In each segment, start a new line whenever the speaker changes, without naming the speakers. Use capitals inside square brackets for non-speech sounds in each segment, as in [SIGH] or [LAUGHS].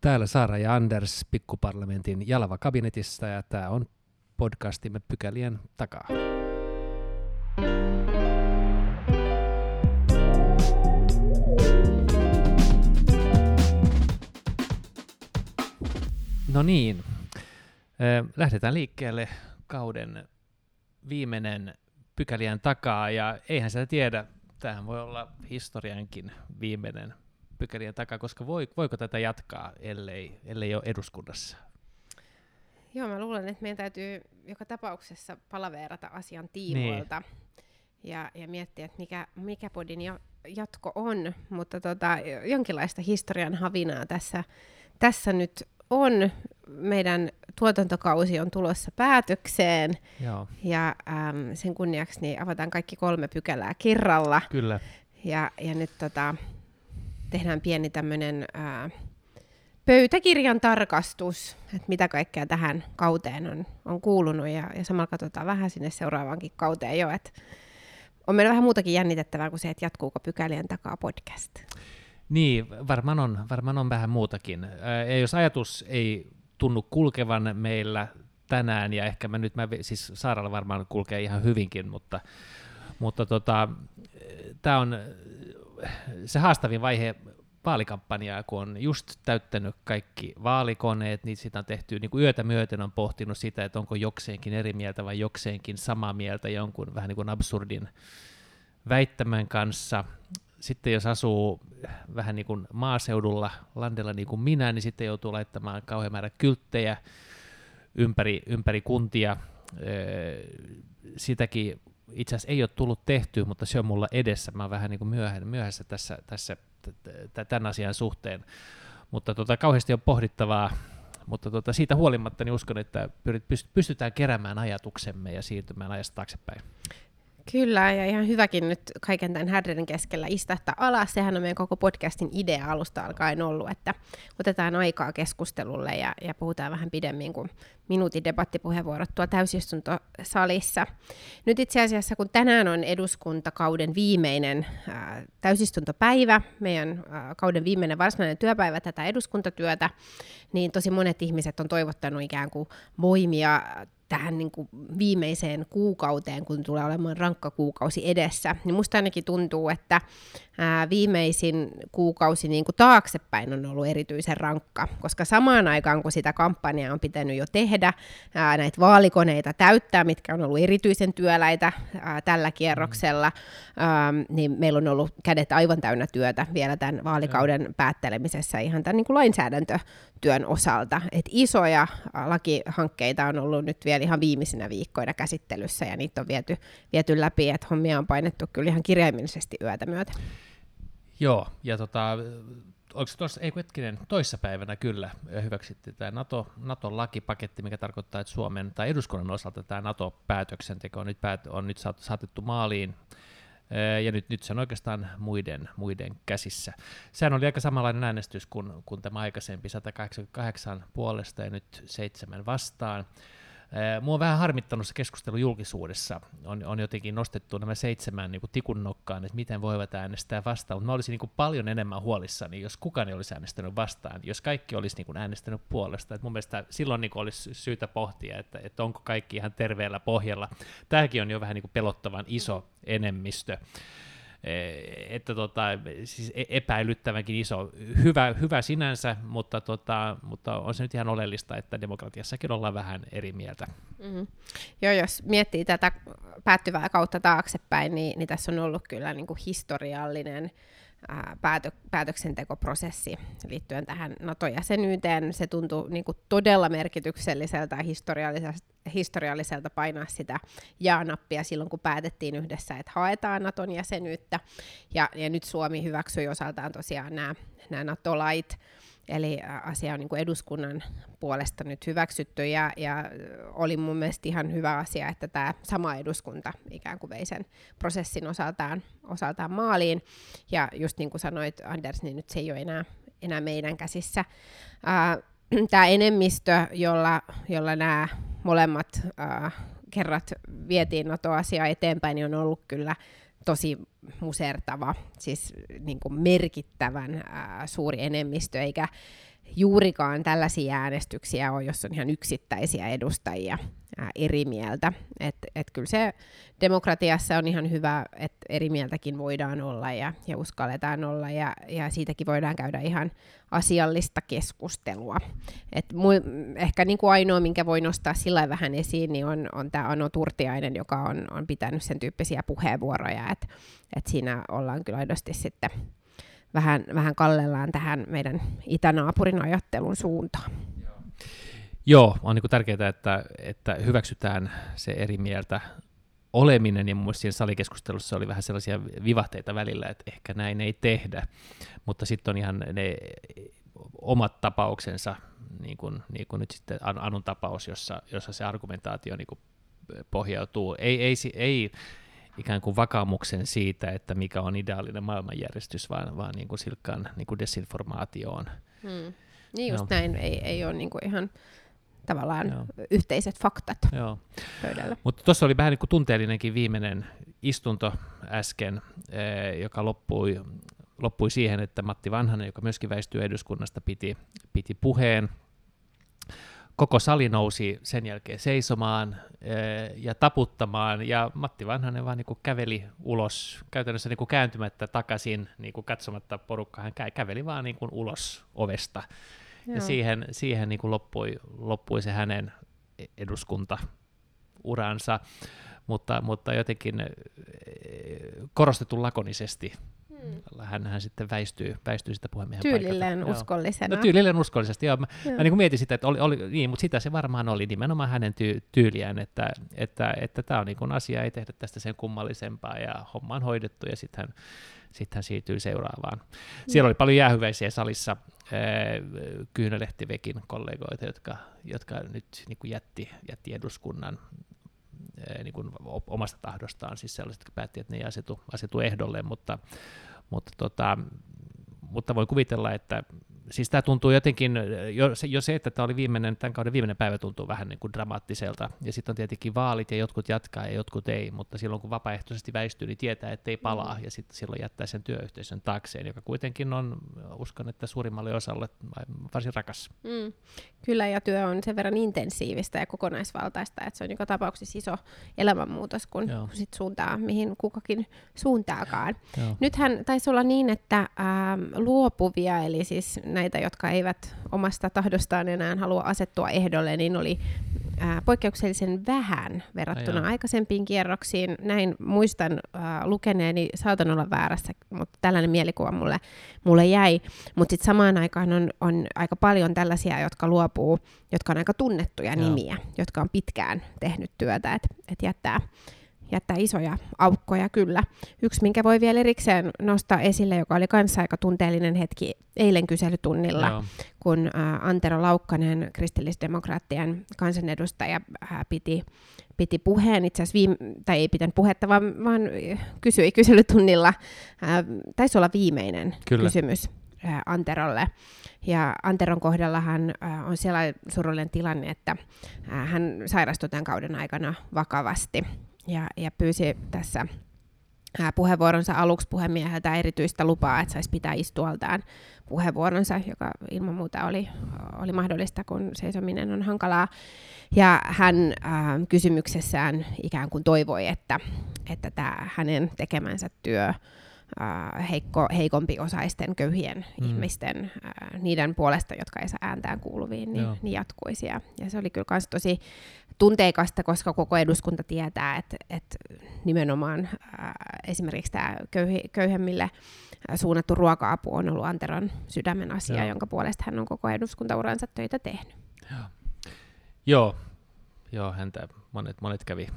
Täällä Saara ja Anders pikkuparlamentin Jalava kabinetissa ja tämä on podcastimme pykälien takaa. No niin, lähdetään liikkeelle kauden viimeinen pykälien takaa ja eihän sitä tiedä, tämähän voi olla historiankin viimeinen pykälien takaa, koska voi, voiko tätä jatkaa, ellei, ellei ole eduskunnassa?
Joo, mä luulen, että meidän täytyy joka tapauksessa palaveerata asian tiimoilta niin. ja, ja miettiä, että mikä, mikä podin jatko on, mutta tota, jonkinlaista historian havinaa tässä, tässä nyt on. Meidän tuotantokausi on tulossa päätökseen Joo. ja äm, sen kunniaksi niin avataan kaikki kolme pykälää kerralla.
Kyllä.
Ja, ja nyt tota, tehdään pieni tämmöinen pöytäkirjan tarkastus, että mitä kaikkea tähän kauteen on, on kuulunut ja, ja samalla katsotaan vähän sinne seuraavaankin kauteen jo, että on meillä vähän muutakin jännitettävää kuin se, että jatkuuko pykälien takaa podcast.
Niin, varmaan on, varmaan on vähän muutakin. Ja jos ajatus ei tunnu kulkevan meillä tänään, ja ehkä mä nyt, mä, siis Saaralla varmaan kulkee ihan hyvinkin, mutta, mutta tota, tämä on se haastavin vaihe vaalikampanjaa, kun on just täyttänyt kaikki vaalikoneet, niin sitä on tehty niin kuin yötä myöten on pohtinut sitä, että onko jokseenkin eri mieltä vai jokseenkin samaa mieltä jonkun vähän niin kuin absurdin väittämän kanssa. Sitten jos asuu vähän niin kuin maaseudulla, landella niin kuin minä, niin sitten joutuu laittamaan kauhean määrä kylttejä ympäri, ympäri kuntia. Sitäkin itse asiassa ei ole tullut tehtyä, mutta se on mulla edessä. Mä oon vähän niin kuin myöhässä tässä, tässä tämän asian suhteen. Mutta tota, kauheasti on pohdittavaa, mutta tota, siitä huolimatta niin uskon, että pystytään keräämään ajatuksemme ja siirtymään ajasta taaksepäin.
Kyllä, ja ihan hyväkin nyt kaiken tämän härden keskellä istahtaa alas. Sehän on meidän koko podcastin idea alusta alkaen ollut, että otetaan aikaa keskustelulle ja, ja puhutaan vähän pidemmin kuin minuutin debattipuheenvuorot tuolla täysistuntosalissa. Nyt itse asiassa, kun tänään on eduskuntakauden viimeinen ää, täysistuntopäivä, meidän ää, kauden viimeinen varsinainen työpäivä tätä eduskuntatyötä, niin tosi monet ihmiset on toivottanut ikään kuin voimia tähän niin kuin viimeiseen kuukauteen, kun tulee olemaan rankka kuukausi edessä, niin musta ainakin tuntuu, että ää, viimeisin kuukausi niin kuin taaksepäin on ollut erityisen rankka, koska samaan aikaan, kun sitä kampanjaa on pitänyt jo tehdä, ää, näitä vaalikoneita täyttää, mitkä on ollut erityisen työläitä ää, tällä kierroksella, ää, niin meillä on ollut kädet aivan täynnä työtä vielä tämän vaalikauden päättelemisessä ihan tämän niin kuin lainsäädäntötyön osalta. Et isoja lakihankkeita on ollut nyt vielä ihan viimeisinä viikkoina käsittelyssä, ja niitä on viety, viety läpi, että hommia on painettu kyllä ihan kirjaimellisesti yötä myötä.
Joo, ja tota, oliko tuossa, ei hetkinen, toissapäivänä kyllä hyväksyttiin tämä NATO, NATO-lakipaketti, mikä tarkoittaa, että Suomen tai eduskunnan osalta tämä NATO-päätöksenteko on nyt, päät, on nyt saatettu maaliin, ja nyt, nyt se on oikeastaan muiden, muiden käsissä. Sehän oli aika samanlainen äänestys kuin, kuin tämä aikaisempi 188 puolesta ja nyt seitsemän vastaan. Mua on vähän harmittanut se keskustelu julkisuudessa. On, on jotenkin nostettu nämä seitsemän niin kuin tikun nokkaan, että miten voivat äänestää vastaan. Mutta mä olisin niin kuin paljon enemmän huolissani, jos kukaan ei olisi äänestänyt vastaan, jos kaikki olisi niin kuin äänestänyt puolesta. Et mun mielestä silloin niin kuin olisi syytä pohtia, että, että onko kaikki ihan terveellä pohjalla. Tämäkin on jo vähän niin kuin pelottavan iso enemmistö. Eh, että tota, siis e-, epäilyttävänkin iso, hyvä, hyvä sinänsä, mutta, tota, mutta on se nyt ihan oleellista, että demokratiassakin ollaan vähän eri mieltä. Mm-hmm.
Joo, jos miettii tätä päättyvää kautta taaksepäin, niin, niin tässä on ollut kyllä niin kuin historiallinen päätö, päätöksentekoprosessi liittyen tähän NATO-jäsenyyteen. Se tuntuu niin kuin todella merkitykselliseltä ja historialliselta, historialliselta painaa sitä ja-nappia silloin, kun päätettiin yhdessä, että haetaan Naton jäsenyyttä. Ja, ja nyt Suomi hyväksyi osaltaan tosiaan nämä, nämä NATO-lait, Eli asia on niin kuin eduskunnan puolesta nyt hyväksytty ja, ja oli mun mielestä ihan hyvä asia, että tämä sama eduskunta ikään kuin vei sen prosessin osaltaan, osaltaan maaliin. Ja just niin kuin sanoit Anders, niin nyt se ei ole enää, enää meidän käsissä. [CLEARS THROAT] Tämä enemmistö, jolla, jolla nämä molemmat ää, kerrat vietiin NATO-asiaa eteenpäin, niin on ollut kyllä tosi musertava, siis niin kuin merkittävän ää, suuri enemmistö, eikä, juurikaan tällaisia äänestyksiä ole, jos on ihan yksittäisiä edustajia ää, eri mieltä. Et, et kyllä se demokratiassa on ihan hyvä, että eri mieltäkin voidaan olla ja, ja uskalletaan olla ja, ja siitäkin voidaan käydä ihan asiallista keskustelua. Et mu, ehkä niin kuin ainoa, minkä voi nostaa sillä vähän esiin, niin on, on tämä Ano Turtiainen, joka on, on pitänyt sen tyyppisiä puheenvuoroja, että et siinä ollaan kyllä aidosti sitten vähän, vähän kallellaan tähän meidän itänaapurin ajattelun suuntaan.
Joo, on niin tärkeää, että, että hyväksytään se eri mieltä oleminen, ja mun siinä salikeskustelussa oli vähän sellaisia vivahteita välillä, että ehkä näin ei tehdä, mutta sitten on ihan ne omat tapauksensa, niin kuin, niin kuin nyt sitten Anun tapaus, jossa, jossa se argumentaatio niin kuin pohjautuu, ei, ei, ei ikään kuin vakaumuksen siitä, että mikä on ideaalinen maailmanjärjestys, vaan, vaan niin kuin silkkaan niin kuin desinformaatioon.
Hmm. Niin just no. näin, ei, ei ole niin kuin ihan tavallaan Joo. yhteiset faktat Joo. pöydällä.
Mutta tuossa oli vähän niin kuin tunteellinenkin viimeinen istunto äsken, eh, joka loppui, loppui siihen, että Matti Vanhanen, joka myöskin väistyy eduskunnasta, piti, piti puheen koko sali nousi sen jälkeen seisomaan ja taputtamaan, ja Matti Vanhanen vaan niin käveli ulos, käytännössä niin kääntymättä takaisin, niin katsomatta porukkaa, hän käveli vaan niin ulos ovesta. Joo. Ja siihen, siihen niin loppui, loppui se hänen eduskuntauransa, mutta, mutta jotenkin korostetun lakonisesti Mm. Hän, hän sitten väistyy, väistyy sitä puhemiehen
Tyylilleen paikalta. uskollisena.
No, tyylilleen uskollisesti, joo. Mä, joo. mä niin mietin sitä, että oli, oli, niin, mutta sitä se varmaan oli nimenomaan hänen ty, tyyliään, että että, että tämä on niin kuin asia, ei tehdä tästä sen kummallisempaa ja homma on hoidettu ja sitten hän, sit hän siirtyy seuraavaan. Siellä oli paljon jäähyväisiä salissa, Kyynälehtivekin kollegoita, jotka, jotka nyt niin kuin jätti, jätti eduskunnan niin kuin omasta tahdostaan, siis sellaiset, jotka päätti, että ne ei asetu, asetu ehdolle, mutta mutta, tota, mutta voi kuvitella, että siis tämä tuntuu jotenkin, jo se, jo se, että tämä oli viimeinen, tämän kauden viimeinen päivä tuntuu vähän niin kuin dramaattiselta, ja sitten on tietenkin vaalit, ja jotkut jatkaa, ja jotkut ei, mutta silloin kun vapaaehtoisesti väistyy, niin tietää, että ei palaa, mm. ja sitten silloin jättää sen työyhteisön taakseen, joka kuitenkin on, uskon, että suurimmalle osalle varsin rakas. Mm.
Kyllä, ja työ on sen verran intensiivistä ja kokonaisvaltaista, että se on joka tapauksessa iso elämänmuutos, kun, sit suuntaa, mihin kukakin suuntaakaan. Joo. Nythän taisi olla niin, että ähm, luopuvia, eli siis näitä, jotka eivät omasta tahdostaan enää halua asettua ehdolle, niin oli ää, poikkeuksellisen vähän verrattuna aikaisempiin kierroksiin. Näin muistan ää, lukeneeni, saatan olla väärässä, mutta tällainen mielikuva mulle, mulle jäi. Mutta sitten samaan aikaan on, on aika paljon tällaisia, jotka luopuu, jotka on aika tunnettuja Joo. nimiä, jotka on pitkään tehnyt työtä, että et jättää jättää isoja aukkoja kyllä. Yksi, minkä voi vielä erikseen nostaa esille, joka oli kanssa aika tunteellinen hetki eilen kyselytunnilla, Joo. kun Antero Laukkanen, kristillisdemokraattien kansanedustaja, piti, piti puheen, itse asiassa viime, tai ei pitänyt puhetta, vaan, vaan kysyi kyselytunnilla, taisi olla viimeinen kyllä. kysymys Anterolle. Ja Anteron kohdallahan äh, on sellainen surullinen tilanne, että äh, hän sairastui tämän kauden aikana vakavasti ja, ja pyysi tässä puheenvuoronsa aluksi puhemieheltä erityistä lupaa, että saisi pitää istualtaan puheenvuoronsa, joka ilman muuta oli, oli mahdollista, kun seisominen on hankalaa. Ja hän äh, kysymyksessään ikään kuin toivoi, että, että tämä hänen tekemänsä työ äh, heikko, heikompi-osaisten köyhien mm. ihmisten, äh, niiden puolesta, jotka ei saa ääntään kuuluviin, niin, niin jatkuisi. Ja, ja se oli kyllä myös tosi tunteikasta, koska koko eduskunta tietää, että, että nimenomaan äh, esimerkiksi tämä köyhi, köyhemmille suunnattu ruoka-apu on ollut Anteron sydämen asia, Joo. jonka puolesta hän on koko eduskuntauransa töitä tehnyt.
Joo, Joo. Joo häntä monet, monet kävi,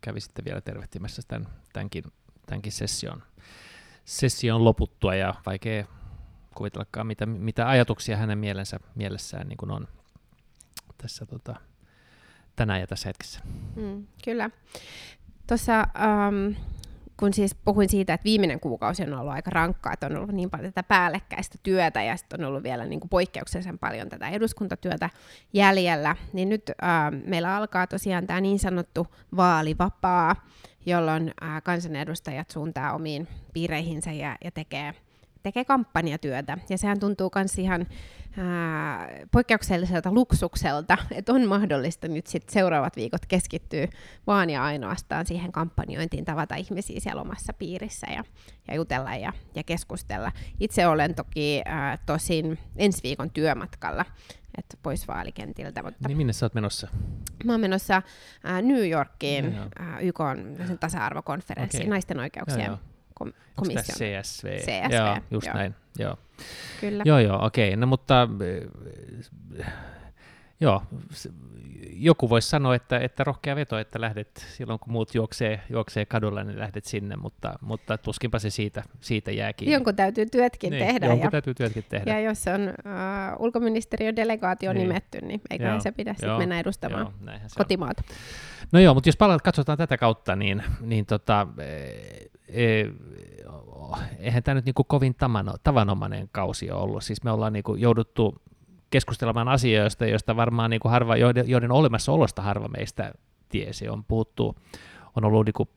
kävi sitten vielä tervehtimässä tämän, tämänkin, tämänkin session session loputtua ja vaikea kuvitellakaan, mitä, mitä ajatuksia hänen mielensä, mielessään niin on tässä tota, tänään ja tässä hetkessä.
Mm, kyllä. Tuossa um, kun siis puhuin siitä, että viimeinen kuukausi on ollut aika rankkaa, että on ollut niin paljon tätä päällekkäistä työtä ja sitten on ollut vielä niin kuin poikkeuksellisen paljon tätä eduskuntatyötä jäljellä, niin nyt äh, meillä alkaa tosiaan tämä niin sanottu vaalivapaa, jolloin äh, kansanedustajat suuntaa omiin piireihinsä ja, ja tekee tekee kampanjatyötä. Ja sehän tuntuu myös ihan ää, poikkeukselliselta luksukselta, että on mahdollista nyt sit seuraavat viikot keskittyä vaan ja ainoastaan siihen kampanjointiin, tavata ihmisiä siellä omassa piirissä ja, ja jutella ja, ja keskustella. Itse olen toki ää, tosin ensi viikon työmatkalla, että pois vaalikentiltä. Mutta
niin minne sä oot menossa?
Mä oon menossa äh, New Yorkiin äh, YK tasa-arvokonferenssiin, okay. naisten oikeuksien joo, joo. Kom- komission.
CSV?
CSV,
joo, just joo. näin. Joo.
Kyllä.
Joo, joo, okei. No mutta joo, joku voisi sanoa, että, että rohkea veto, että lähdet silloin, kun muut juoksee, juoksee kadulla, niin lähdet sinne, mutta, mutta tuskinpa se siitä, siitä jää kiinni.
Jonkun täytyy työtkin niin, tehdä.
Jonkun ja, täytyy työtkin tehdä.
Ja jos on uh, ulkoministeriön delegaatio niin. nimetty, niin eiköhän joo, se pidä sitten mennä edustamaan joo, kotimaata. On.
No joo, mutta jos palaat, katsotaan tätä kautta, niin, niin tota, e, eihän tämä nyt niinku kovin tavanomainen kausi ole ollut. Siis me ollaan niinku jouduttu keskustelemaan asioista, joista varmaan niin kuin harva, joiden, joiden olemassaolosta harva meistä tiesi. On puhuttu, on ollut niin kuin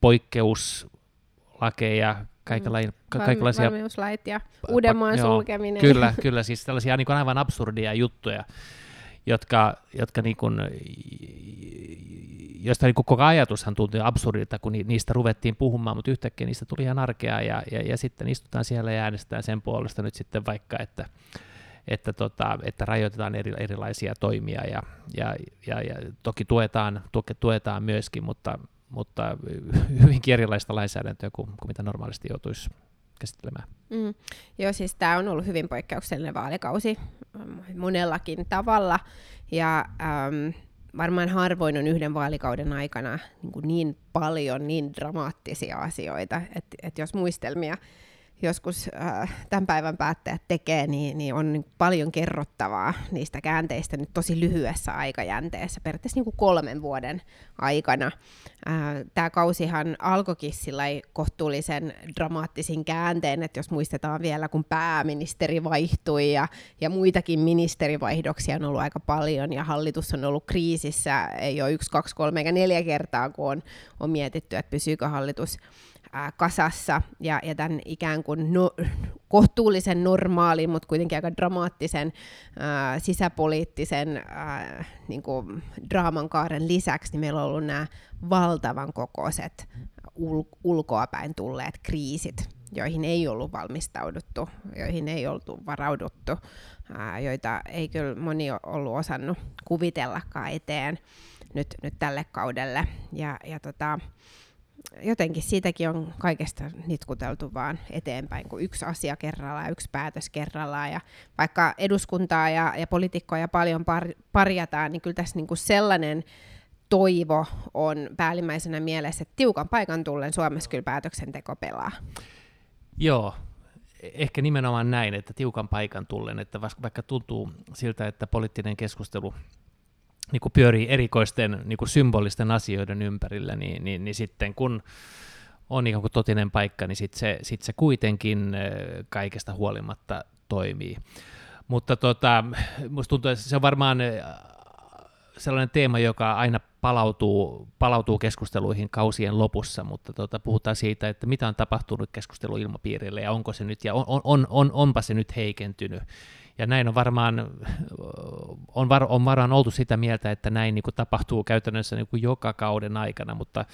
poikkeuslakeja, kaikenlaisia... Mm.
kaikenlaisia Valmiuslait ja Uudenmaan pa- sulkeminen.
Kyllä, [LAUGHS] kyllä, siis tällaisia niin kuin aivan absurdia juttuja, jotka, jotka niin kuin, joista niin koko ajatushan tuntui absurdilta, kun niistä ruvettiin puhumaan, mutta yhtäkkiä niistä tuli ihan arkea, ja, ja, ja sitten istutaan siellä ja äänestetään sen puolesta nyt sitten vaikka, että että, tota, että rajoitetaan eri, erilaisia toimia ja, ja, ja, ja toki tuetaan, toki tuetaan myöskin, mutta, mutta [LAUGHS] hyvinkin erilaista lainsäädäntöä kuin, kuin mitä normaalisti joutuisi käsittelemään.
Mm. Joo, siis tämä on ollut hyvin poikkeuksellinen vaalikausi monellakin tavalla, ja ähm, varmaan harvoin on yhden vaalikauden aikana niin, niin paljon niin dramaattisia asioita, että et jos muistelmia joskus äh, tämän päivän päättäjät tekee, niin, niin on niin paljon kerrottavaa niistä käänteistä nyt tosi lyhyessä aikajänteessä, periaatteessa niin kuin kolmen vuoden aikana. Äh, Tämä kausihan alkoikin kohtuullisen dramaattisin käänteen, että jos muistetaan vielä, kun pääministeri vaihtui ja, ja muitakin ministerivaihdoksia on ollut aika paljon ja hallitus on ollut kriisissä, ole yksi, kaksi, kolme eikä neljä kertaa, kun on, on mietitty, että pysyykö hallitus ää, kasassa ja, ja tämän ikään kuin no, kohtuullisen normaalin, mutta kuitenkin aika dramaattisen ää, sisäpoliittisen ää, niin kuin draaman kaaren lisäksi, niin meillä on ollut nämä valtavan kokoiset ul- ulkoapäin tulleet kriisit, joihin ei ollut valmistauduttu, joihin ei oltu varauduttu, ää, joita ei kyllä moni ollut osannut kuvitellakaan eteen nyt, nyt tälle kaudelle. Ja, ja tota, jotenkin siitäkin on kaikesta nitkuteltu vaan eteenpäin, kuin yksi asia kerrallaan, yksi päätös kerrallaan. Ja vaikka eduskuntaa ja, ja poliitikkoja paljon par, parjataan, niin kyllä tässä niin kuin sellainen toivo on päällimmäisenä mielessä, että tiukan paikan tullen Suomessa kyllä päätöksenteko pelaa.
Joo, ehkä nimenomaan näin, että tiukan paikan tullen, että vaikka tuntuu siltä, että poliittinen keskustelu niin kuin pyörii erikoisten niin kuin symbolisten asioiden ympärillä, niin, niin, niin sitten kun on ikään kuin totinen paikka, niin sitten se, sit se kuitenkin kaikesta huolimatta toimii. Mutta tota, musta tuntuu, että se on varmaan sellainen teema, joka aina palautuu, palautuu keskusteluihin kausien lopussa, mutta tota, puhutaan siitä, että mitä on tapahtunut keskusteluilmapiirille ja onko se nyt, ja on, on, on, onpa se nyt heikentynyt. Ja näin on varmaan, on, var, on varmaan oltu sitä mieltä, että näin niin kuin tapahtuu käytännössä niin kuin joka kauden aikana, mutta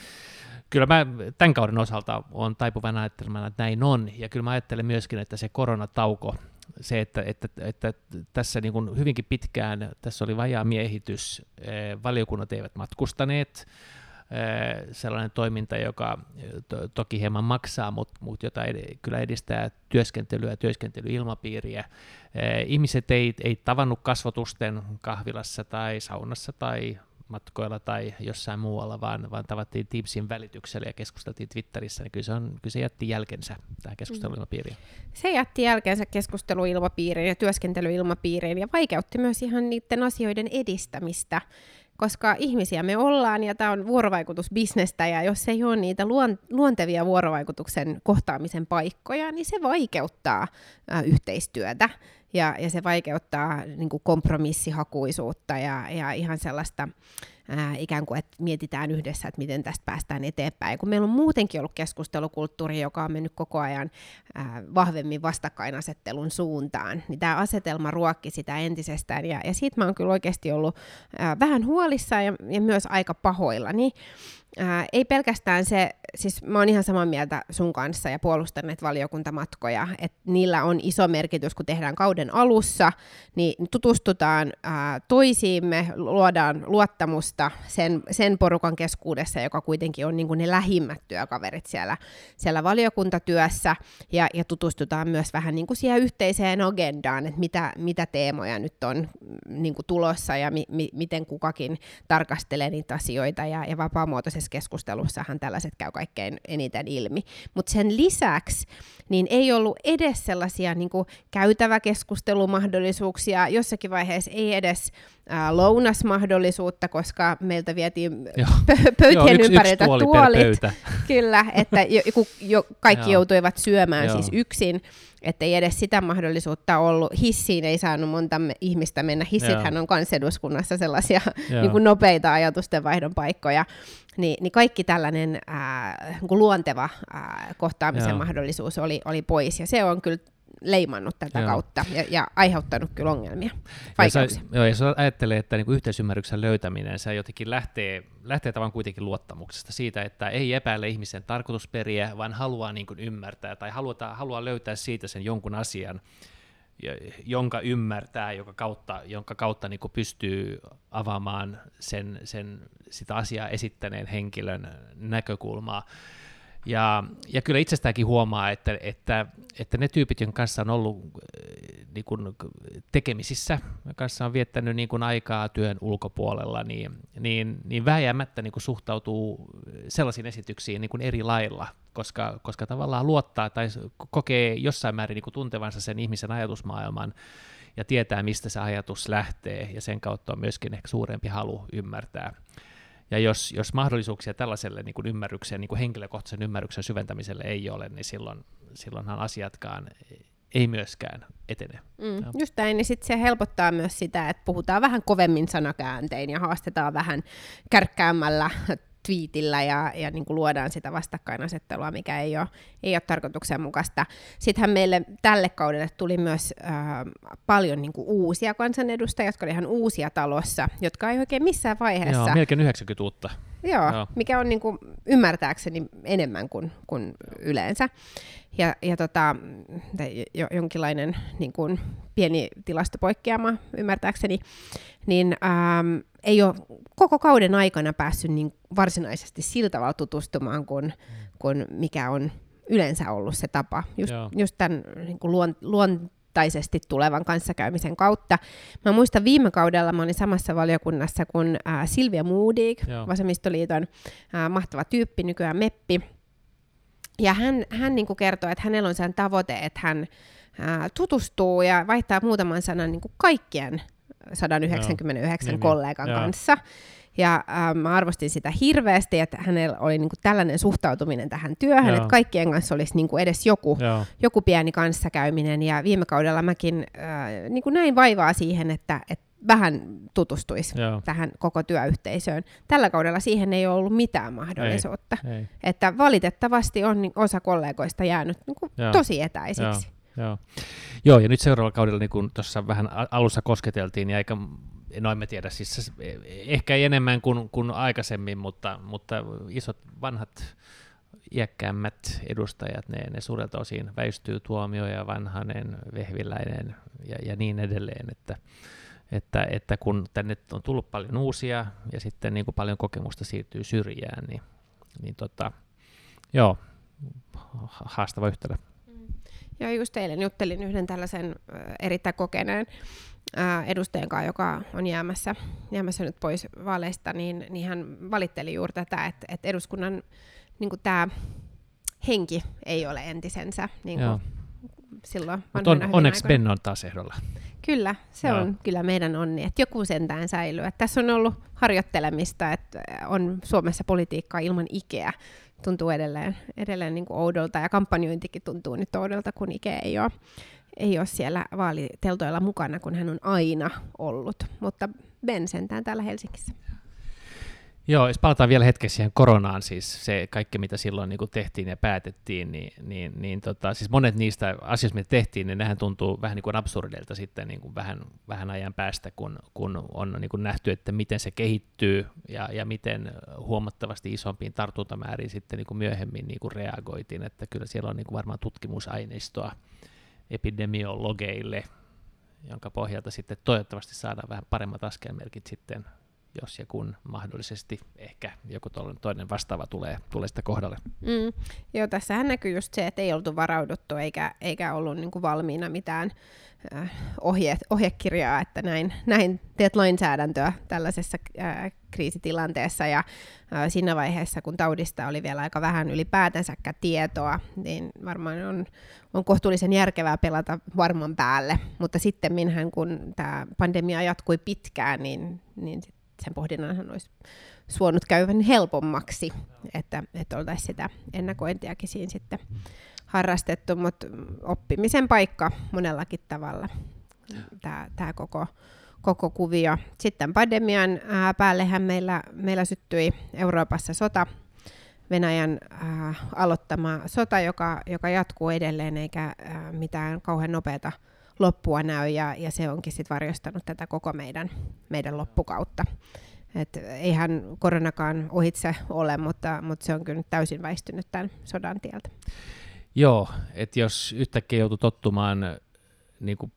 kyllä mä tämän kauden osalta on taipuvan ajattelemaan, että näin on, ja kyllä mä ajattelen myöskin, että se koronatauko, se, että, että, että tässä niin kuin hyvinkin pitkään, tässä oli vajaa miehitys, eh, valiokunnat eivät matkustaneet, sellainen toiminta, joka to, toki hieman maksaa, mutta mut jota ed, kyllä edistää työskentelyä, työskentelyilmapiiriä. Ihmiset ei, ei tavannut kasvotusten kahvilassa tai saunassa tai matkoilla tai jossain muualla, vaan, vaan tavattiin Teamsin välityksellä ja keskusteltiin Twitterissä, niin kyllä se, on, kyllä se jätti jälkensä tähän keskusteluilmapiiriin.
Se jätti jälkensä keskusteluilmapiiriin ja työskentelyilmapiiriin ja vaikeutti myös ihan niiden asioiden edistämistä koska ihmisiä me ollaan ja tämä on vuorovaikutusbisnestä ja jos ei ole niitä luontevia vuorovaikutuksen kohtaamisen paikkoja, niin se vaikeuttaa yhteistyötä. Ja, ja se vaikeuttaa niin kuin kompromissihakuisuutta ja, ja ihan sellaista ää, ikään kuin, että mietitään yhdessä, että miten tästä päästään eteenpäin. Ja kun meillä on muutenkin ollut keskustelukulttuuri, joka on mennyt koko ajan ää, vahvemmin vastakkainasettelun suuntaan, niin tämä asetelma ruokki sitä entisestään. Ja, ja siitä mä oon kyllä oikeasti ollut ää, vähän huolissa ja, ja myös aika pahoillani. Ää, ei pelkästään se, siis mä oon ihan samaa mieltä sun kanssa ja puolustan näitä valiokuntamatkoja, että niillä on iso merkitys, kun tehdään kauden alussa, niin tutustutaan ää, toisiimme, luodaan luottamusta sen, sen porukan keskuudessa, joka kuitenkin on niin kuin ne lähimmät työkaverit siellä, siellä valiokuntatyössä, ja, ja tutustutaan myös vähän niin kuin siihen yhteiseen agendaan, että mitä, mitä teemoja nyt on mm, niin kuin tulossa ja mi, mi, miten kukakin tarkastelee niitä asioita, ja, ja vapaamuotoisessa keskustelussahan tällaiset käy kaikkein eniten ilmi. Mutta sen lisäksi niin ei ollut edes sellaisia niin käytäväkeskustelumahdollisuuksia, jossakin vaiheessa ei edes ää, lounasmahdollisuutta, koska meiltä vietiin [LAUGHS] pö- pöytien Joo, yksi, ympäriltä yksi tuolit. [LAUGHS] Kyllä, että jo, jo, kaikki joutuivat syömään Joo. siis yksin että ei edes sitä mahdollisuutta ollut. Hissiin ei saanut monta ihmistä mennä. Hissithän on kanseduskunnassa sellaisia [LAUGHS] niin kuin nopeita ajatustenvaihdon paikkoja. Ni, niin kaikki tällainen ää, niin luonteva ää, kohtaamisen Joo. mahdollisuus oli, oli pois. Ja se on kyllä leimannut tätä Joo. kautta ja, ja aiheuttanut kyllä ongelmia, vaikeuksia.
Ja, joo, jos ajattelee, että niin yhteisymmärryksen löytäminen, se jotenkin lähtee, lähtee tavan kuitenkin luottamuksesta siitä, että ei epäile ihmisen tarkoitusperiä, vaan haluaa niin kuin ymmärtää tai haluaa, haluaa löytää siitä sen jonkun asian, jonka ymmärtää, joka kautta, jonka kautta niin kuin pystyy avaamaan sen, sen, sitä asiaa esittäneen henkilön näkökulmaa. Ja, ja kyllä itsestäänkin huomaa, että, että, että ne tyypit, joiden kanssa on ollut äh, niin kuin tekemisissä, kanssa on viettänyt niin kuin aikaa työn ulkopuolella, niin, niin, niin vääjäämättä niin kuin suhtautuu sellaisiin esityksiin niin kuin eri lailla, koska, koska tavallaan luottaa tai kokee jossain määrin niin kuin tuntevansa sen ihmisen ajatusmaailman ja tietää, mistä se ajatus lähtee, ja sen kautta on myöskin ehkä suurempi halu ymmärtää ja jos, jos mahdollisuuksia tällaiselle niin kuin ymmärryksen, niin kuin henkilökohtaisen ymmärryksen syventämiselle ei ole, niin silloin, silloinhan asiatkaan ei myöskään etene.
Mm, just näin, niin sitten se helpottaa myös sitä, että puhutaan vähän kovemmin sanakääntein ja haastetaan vähän kärkkäämällä twiitillä ja, ja niin kuin luodaan sitä vastakkainasettelua, mikä ei ole, ei ole tarkoituksenmukaista. Sittenhän meille tälle kaudelle tuli myös äh, paljon niin kuin uusia kansanedustajia, jotka olivat ihan uusia talossa, jotka ei oikein missään vaiheessa...
Joo, melkein 90 uutta.
Joo, Joo. mikä on niin kuin, ymmärtääkseni enemmän kuin, kuin yleensä. Ja, ja tota, jo, jonkinlainen niin kuin, pieni tilastopoikkeama ymmärtääkseni, niin ähm, ei ole koko kauden aikana päässyt niin varsinaisesti sillä tavalla tutustumaan, kuin, kuin mikä on yleensä ollut se tapa. Just, just tämän niin kuin luon, luontaisesti tulevan kanssakäymisen kautta. Mä muistan viime kaudella, mä olin samassa valiokunnassa kuin äh, Silvia Moodig, Joo. Vasemmistoliiton äh, mahtava tyyppi, nykyään Meppi. Ja hän, hän niin kuin kertoo, että hänellä on sen tavoite, että hän äh, tutustuu ja vaihtaa muutaman sanan niin kuin kaikkien 199 Joo. kollegan Joo. kanssa. Ja äh, mä arvostin sitä hirveästi, että hänellä oli niinku tällainen suhtautuminen tähän työhön, Joo. että kaikkien kanssa olisi niinku edes joku, joku pieni kanssakäyminen. Ja viime kaudella mäkin äh, niinku näin vaivaa siihen, että, että vähän tutustuisi Joo. tähän koko työyhteisöön. Tällä kaudella siihen ei ole ollut mitään mahdollisuutta. Ei, ei. Että valitettavasti on niin osa kollegoista jäänyt niin kuin tosi etäisiksi.
Joo. Joo. Joo, ja nyt seuraavalla kaudella, niin kuin tuossa vähän alussa kosketeltiin, niin aika no emme tiedä, siis ehkä ei enemmän kuin, kuin aikaisemmin, mutta, mutta isot vanhat iäkkäämmät edustajat, ne, ne suurelta osin väistyy tuomio ja vanhanen, vehviläinen ja, ja niin edelleen, että, että, että kun tänne on tullut paljon uusia ja sitten niin kuin paljon kokemusta siirtyy syrjään, niin, niin tota, joo, haastava yhtälö.
Joo, just eilen juttelin yhden tällaisen erittäin kokeneen edustajan kanssa, joka on jäämässä, jäämässä nyt pois vaaleista, niin, niin hän valitteli juuri tätä, että, että eduskunnan niin tämä henki ei ole entisensä niin kuin silloin
Mut on, onneksi Ben on taas ehdolla.
Kyllä, se Joo. on kyllä meidän onni, että joku sentään säilyy. Että tässä on ollut harjoittelemista, että on Suomessa politiikkaa ilman Ikeä tuntuu edelleen, edelleen niin kuin oudolta ja kampanjointikin tuntuu nyt oudolta, kun Ike ei ole, ei ole siellä vaaliteltoilla mukana, kun hän on aina ollut. Mutta Ben sentään täällä Helsingissä.
Joo, jos palataan vielä hetkeksi siihen koronaan, siis se kaikki, mitä silloin niin tehtiin ja päätettiin, niin, niin, niin tota, siis monet niistä asioista, mitä tehtiin, niin nehän tuntuu vähän niin kuin absurdeilta sitten niin kuin vähän, vähän ajan päästä, kun, kun on niin kuin nähty, että miten se kehittyy ja, ja miten huomattavasti isompiin tartuntamääriin sitten niin kuin myöhemmin niin kuin reagoitiin, että kyllä siellä on niin kuin varmaan tutkimusaineistoa epidemiologeille, jonka pohjalta sitten toivottavasti saadaan vähän paremmat askelmerkit sitten jos ja kun mahdollisesti ehkä joku toinen vastaava tulee, tulee sitä kohdalle.
Mm. Joo, tässähän näkyy just se, että ei oltu varauduttu eikä, eikä ollut niin kuin valmiina mitään äh, ohje, ohjekirjaa, että näin, näin teet lainsäädäntöä tällaisessa äh, kriisitilanteessa. Ja äh, siinä vaiheessa, kun taudista oli vielä aika vähän ylipäätänsäkään tietoa, niin varmaan on, on kohtuullisen järkevää pelata varman päälle. Mutta sitten minhän, kun tämä pandemia jatkui pitkään, niin, niin sit sen pohdinnan olisi suonut käyvän helpommaksi, että, että oltaisiin sitä ennakointiakin siinä sitten harrastettu, mutta oppimisen paikka monellakin tavalla tämä, koko, koko kuvio. Sitten pandemian ää, päällehän meillä, meillä syttyi Euroopassa sota, Venäjän ää, aloittama sota, joka, joka jatkuu edelleen eikä ää, mitään kauhean nopeata loppua näy, ja, ja se onkin sitten varjostanut tätä koko meidän, meidän loppukautta. Et eihän koronakaan ohitse ole, mutta, mutta se on kyllä täysin väistynyt tämän sodan tieltä.
Joo, että jos yhtäkkiä joutuu tottumaan niin kuin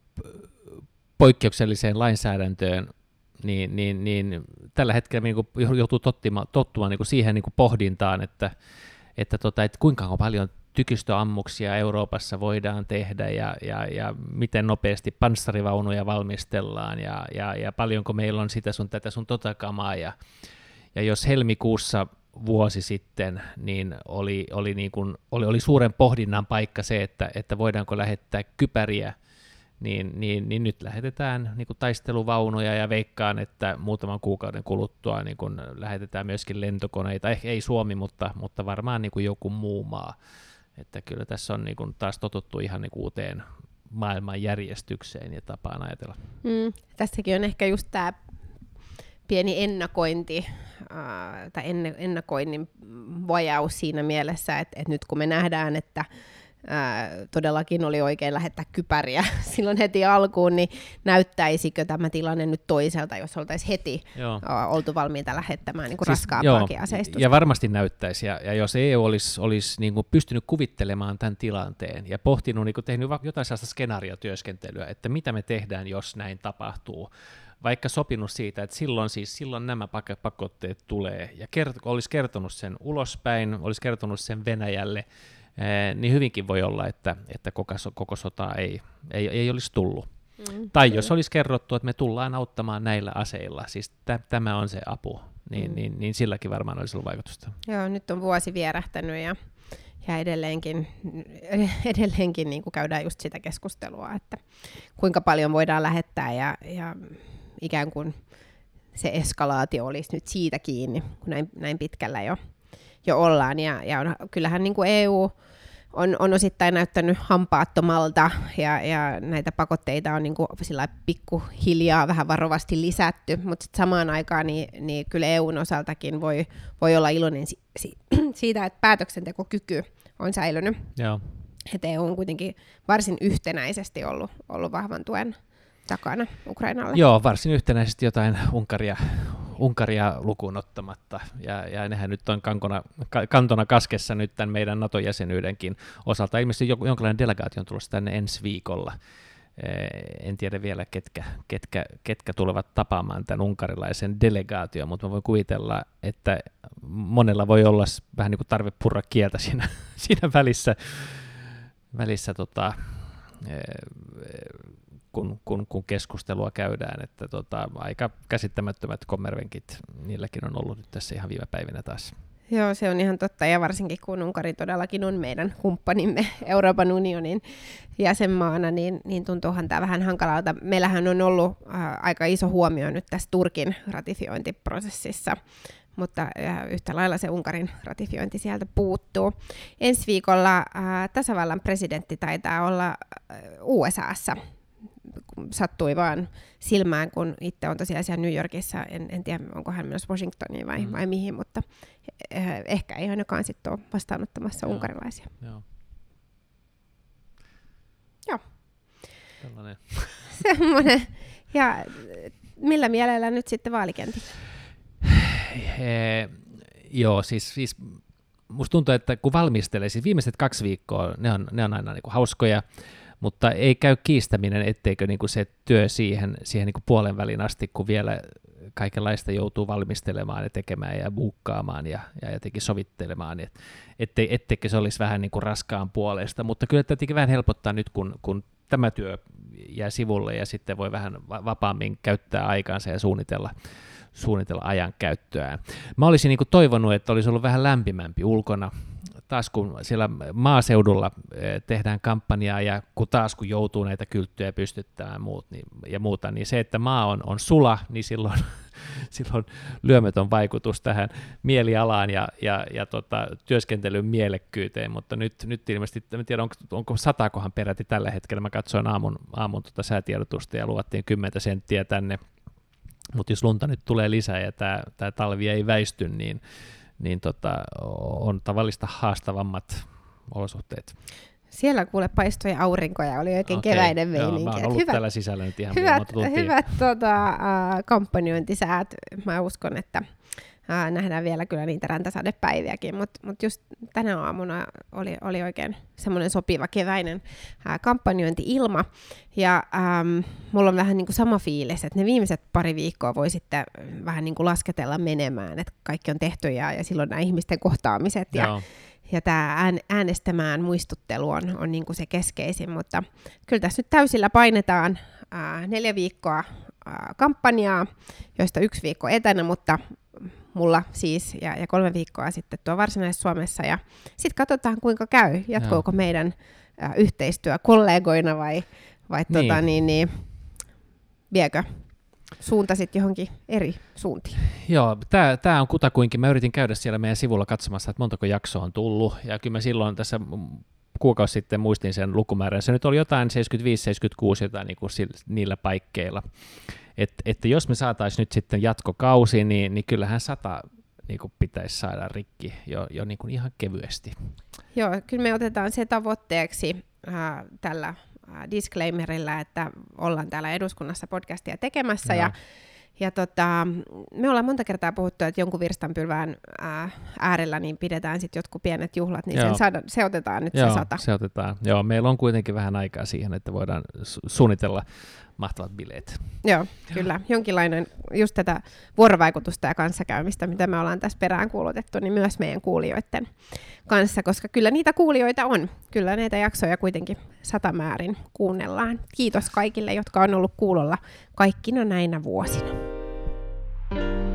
poikkeukselliseen lainsäädäntöön, niin, niin, niin tällä hetkellä niin kuin joutuu tottumaan, tottumaan niin kuin siihen niin kuin pohdintaan, että, että, tota, että kuinka paljon tykistöammuksia Euroopassa voidaan tehdä ja, ja, ja miten nopeasti panssarivaunuja valmistellaan ja, ja, ja paljonko meillä on sitä sun tätä sun tota kamaa. Ja, ja jos helmikuussa vuosi sitten, niin oli, oli, niin kuin, oli, oli suuren pohdinnan paikka se, että, että voidaanko lähettää kypäriä niin, niin, niin nyt lähetetään niin kuin taisteluvaunuja ja veikkaan, että muutaman kuukauden kuluttua niin kuin lähetetään myöskin lentokoneita, ehkä ei Suomi, mutta, mutta varmaan niin kuin joku muu maa. Että kyllä tässä on niin kuin taas totuttu ihan niin uuteen maailmanjärjestykseen ja tapaan ajatella.
Mm, tässäkin on ehkä just tämä pieni ennakointi äh, tai ennakoinnin vajaus siinä mielessä, että, että nyt kun me nähdään, että ää, todellakin oli oikein lähettää kypäriä [LAUGHS] silloin heti alkuun, niin näyttäisikö tämä tilanne nyt toiselta, jos oltaisiin heti joo. oltu valmiita lähettämään niin kuin siis, raskaampaakin aseistusta?
Ja varmasti näyttäisi, ja, ja jos EU olisi, olisi niin kuin pystynyt kuvittelemaan tämän tilanteen ja pohtinut, niin kuin tehnyt jotain sellaista skenaariotyöskentelyä, että mitä me tehdään, jos näin tapahtuu, vaikka sopinut siitä, että silloin siis silloin nämä pakotteet tulee, ja kert- olisi kertonut sen ulospäin, olisi kertonut sen Venäjälle, niin hyvinkin voi olla, että, että koko, koko sota ei, ei, ei olisi tullut. Mm, tai kyllä. jos olisi kerrottu, että me tullaan auttamaan näillä aseilla, siis t- tämä on se apu, niin, mm. niin, niin silläkin varmaan olisi ollut vaikutusta.
Joo, nyt on vuosi vierähtänyt ja, ja edelleenkin, edelleenkin niin kuin käydään just sitä keskustelua, että kuinka paljon voidaan lähettää ja, ja ikään kuin se eskalaatio olisi nyt siitä kiinni, kun näin, näin pitkällä jo jo ollaan. Ja, ja on, kyllähän niin kuin EU on, on osittain näyttänyt hampaattomalta ja, ja näitä pakotteita on niin kuin sillä pikkuhiljaa vähän varovasti lisätty, mutta sitten samaan aikaan niin, niin kyllä EUn osaltakin voi, voi olla iloinen si, si, [CLEARS THROAT] siitä, että päätöksentekokyky on säilynyt. Joo. Että EU on kuitenkin varsin yhtenäisesti ollut, ollut vahvan tuen takana Ukrainalle.
Joo, varsin yhtenäisesti jotain Unkaria, Unkaria lukuun ottamatta, ja, ja nehän nyt on kankona, kantona kaskessa nyt tämän meidän NATO-jäsenyydenkin osalta. Ilmeisesti jonkinlainen delegaatio on tulossa tänne ensi viikolla. En tiedä vielä, ketkä, ketkä, ketkä tulevat tapaamaan tämän unkarilaisen delegaation, mutta mä voin kuvitella, että monella voi olla vähän niin kuin tarve purra kieltä siinä, [LAUGHS] siinä välissä, välissä tota, kun, kun, kun keskustelua käydään, että tota, aika käsittämättömät kommervenkit, niilläkin on ollut nyt tässä ihan viime päivinä taas.
Joo, se on ihan totta, ja varsinkin kun Unkari todellakin on meidän kumppanimme [LAUGHS] Euroopan unionin jäsenmaana, niin, niin tuntuuhan tämä vähän hankalalta. Meillähän on ollut äh, aika iso huomio nyt tässä Turkin ratifiointiprosessissa, mutta äh, yhtä lailla se Unkarin ratifiointi sieltä puuttuu. Ensi viikolla äh, tasavallan presidentti taitaa olla äh, USAssa sattui vaan silmään, kun itse on tosiaan siellä New Yorkissa, en, en tiedä onko hän myös Washingtoniin vai, mm. vai mihin, mutta eh, ehkä ei ainakaan sitten ole vastaanottamassa Joo. unkarilaisia. Joo. Joo. Tällainen. [LAUGHS] Semmoinen. Ja millä mielellä nyt sitten vaalikentit?
He, joo, siis, siis musta tuntuu, että kun valmistelee, siis viimeiset kaksi viikkoa, ne on, ne on aina niin kuin hauskoja, mutta ei käy kiistäminen, etteikö niin kuin se työ siihen, siihen niin kuin puolen välin asti, kun vielä kaikenlaista joutuu valmistelemaan ja tekemään ja buukkaamaan ja, ja jotenkin sovittelemaan, et, ettei, etteikö se olisi vähän niin kuin raskaan puolesta, mutta kyllä tietenkin vähän helpottaa nyt, kun, kun tämä työ jää sivulle ja sitten voi vähän vapaammin käyttää aikaansa ja suunnitella, suunnitella ajan käyttöään. Mä olisin niin toivonut, että olisi ollut vähän lämpimämpi ulkona, taas kun siellä maaseudulla eh, tehdään kampanjaa ja kun taas kun joutuu näitä kylttyjä pystyttämään muut, niin, ja muuta, niin se, että maa on, on sula, niin silloin, [LAUGHS] silloin lyömätön vaikutus tähän mielialaan ja, ja, ja tota, työskentelyn mielekkyyteen, mutta nyt, nyt ilmeisesti, en tiedä onko, onko satakohan peräti tällä hetkellä, mä katsoin aamun, aamun tota säätiedotusta ja luvattiin 10 senttiä tänne, mutta jos lunta nyt tulee lisää ja tämä talvi ei väisty, niin niin tota, on tavallista haastavammat olosuhteet.
Siellä kuule paistoi aurinko ja oli oikein okay. keväinen meininki. Joo,
mä ollut hyvät, täällä sisällä nyt ihan
hyvät, hyvät tota, uh, kampanjointisäät. Mä uskon, että Ää, nähdään vielä kyllä niitä räntäsadepäiviäkin, mutta mut just tänä aamuna oli, oli oikein semmoinen sopiva keväinen ää, kampanjointi-ilma. Ja äm, mulla on vähän niin kuin sama fiilis, että ne viimeiset pari viikkoa voi sitten vähän niin kuin lasketella menemään, että kaikki on tehty ja, ja silloin nämä ihmisten kohtaamiset ja, Joo ja tämä äänestämään muistuttelu on, on niin kuin se keskeisin, mutta kyllä tässä nyt täysillä painetaan ää, neljä viikkoa kampanjaa, joista yksi viikko etänä, mutta mulla siis, ja, ja kolme viikkoa sitten tuo Varsinais-Suomessa, ja sitten katsotaan kuinka käy, jatkuuko meidän ä, yhteistyö kollegoina vai, vai niin. Tota, niin, niin, viekö suuntasit johonkin eri suuntiin.
Joo, tämä on kutakuinkin. Mä yritin käydä siellä meidän sivulla katsomassa, että montako jaksoa on tullut, ja kyllä mä silloin tässä kuukausi sitten muistin sen lukumäärän. Se nyt oli jotain 75-76 jotain niin kuin niillä paikkeilla. Et, että jos me saataisiin nyt sitten jatkokausi, niin, niin kyllähän sata niin kuin pitäisi saada rikki jo, jo niin kuin ihan kevyesti.
Joo, kyllä me otetaan se tavoitteeksi äh, tällä äh, disclaimerilla, että ollaan täällä eduskunnassa podcastia tekemässä ja, ja ja tota, me ollaan monta kertaa puhuttu, että jonkun virstanpylvään ää, äärellä niin pidetään sitten jotkut pienet juhlat, niin sen saada, se otetaan nyt
Joo,
se sata.
se otetaan. Joo, meillä on kuitenkin vähän aikaa siihen, että voidaan su- suunnitella mahtavat bileet.
Joo, kyllä. Jonkinlainen just tätä vuorovaikutusta ja kanssakäymistä, mitä me ollaan tässä perään kuulutettu, niin myös meidän kuulijoiden kanssa, koska kyllä niitä kuulijoita on. Kyllä näitä jaksoja kuitenkin satamäärin kuunnellaan. Kiitos kaikille, jotka on ollut kuulolla kaikkina näinä vuosina. thank you